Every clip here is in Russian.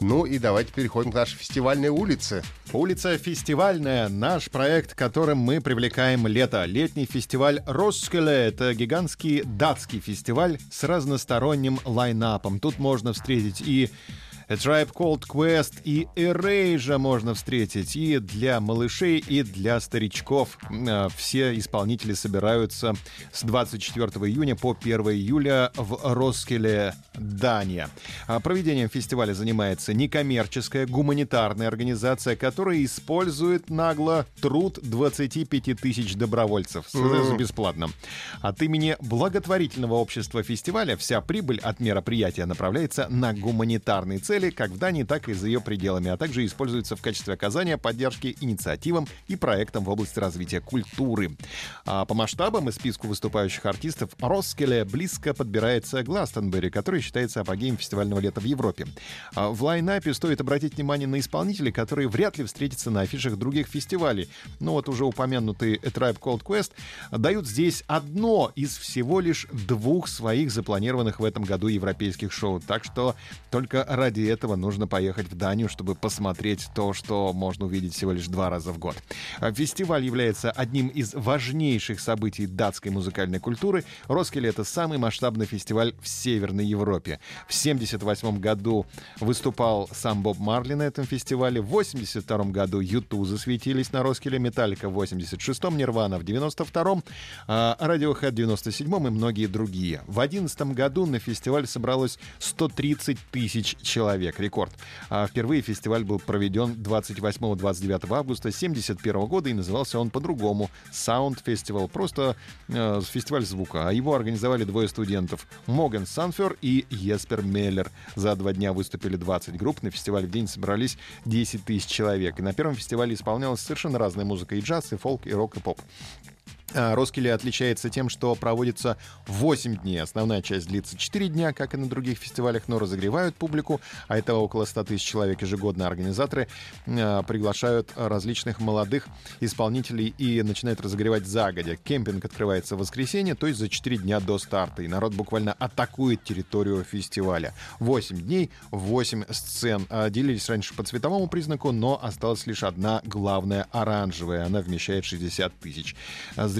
Ну и давайте переходим к нашей фестивальной улице. Улица Фестивальная – наш проект, которым мы привлекаем лето. Летний фестиваль Роскеле – это гигантский датский фестиваль с разносторонним лайнапом. Тут можно встретить и A Tribe Called Quest и Erasure можно встретить и для малышей, и для старичков. Э, все исполнители собираются с 24 июня по 1 июля в Роскеле, Дания. А проведением фестиваля занимается некоммерческая гуманитарная организация, которая использует нагло труд 25 тысяч добровольцев. Mm. Бесплатно. От имени благотворительного общества фестиваля вся прибыль от мероприятия направляется на гуманитарные цели как в Дании, так и за ее пределами, а также используется в качестве оказания поддержки инициативам и проектам в области развития культуры. А по масштабам и списку выступающих артистов Роскеле близко подбирается Гластонберри, который считается апогеем фестивального лета в Европе. А в лайнапе стоит обратить внимание на исполнителей, которые вряд ли встретятся на афишах других фестивалей. Ну вот уже упомянутый A Tribe Called Quest дают здесь одно из всего лишь двух своих запланированных в этом году европейских шоу. Так что только ради этого нужно поехать в Данию, чтобы посмотреть то, что можно увидеть всего лишь два раза в год. А фестиваль является одним из важнейших событий датской музыкальной культуры. Роскеле — это самый масштабный фестиваль в Северной Европе. В 1978 году выступал сам Боб Марли на этом фестивале. В 1982 году Юту засветились на Роскеле, Металлика в 86-м, Нирвана в 92-м, Radiohead в 97-м и многие другие. В 2011 году на фестиваль собралось 130 тысяч человек рекорд. А впервые фестиваль был проведен 28-29 августа 1971 года и назывался он по-другому — Sound Festival, просто э, фестиваль звука. А его организовали двое студентов — Моган Санфер и Еспер Меллер. За два дня выступили 20 групп, на фестиваль в день собрались 10 тысяч человек. И на первом фестивале исполнялась совершенно разная музыка — и джаз, и фолк, и рок, и поп. А, Роскеле отличается тем, что проводится 8 дней. Основная часть длится 4 дня, как и на других фестивалях, но разогревают публику, а это около 100 тысяч человек ежегодно. Организаторы э, приглашают различных молодых исполнителей и начинают разогревать загодя. Кемпинг открывается в воскресенье, то есть за 4 дня до старта. И народ буквально атакует территорию фестиваля. 8 дней, 8 сцен. А, делились раньше по цветовому признаку, но осталась лишь одна главная оранжевая. Она вмещает 60 тысяч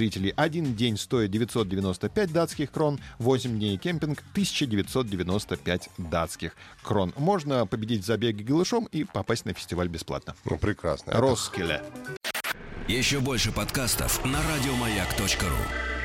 зрителей. Один день стоит 995 датских крон, 8 дней кемпинг 1995 датских крон. Можно победить в забеге голышом и попасть на фестиваль бесплатно. Ну, прекрасно. Роскеле. Еще больше подкастов на радиомаяк.ру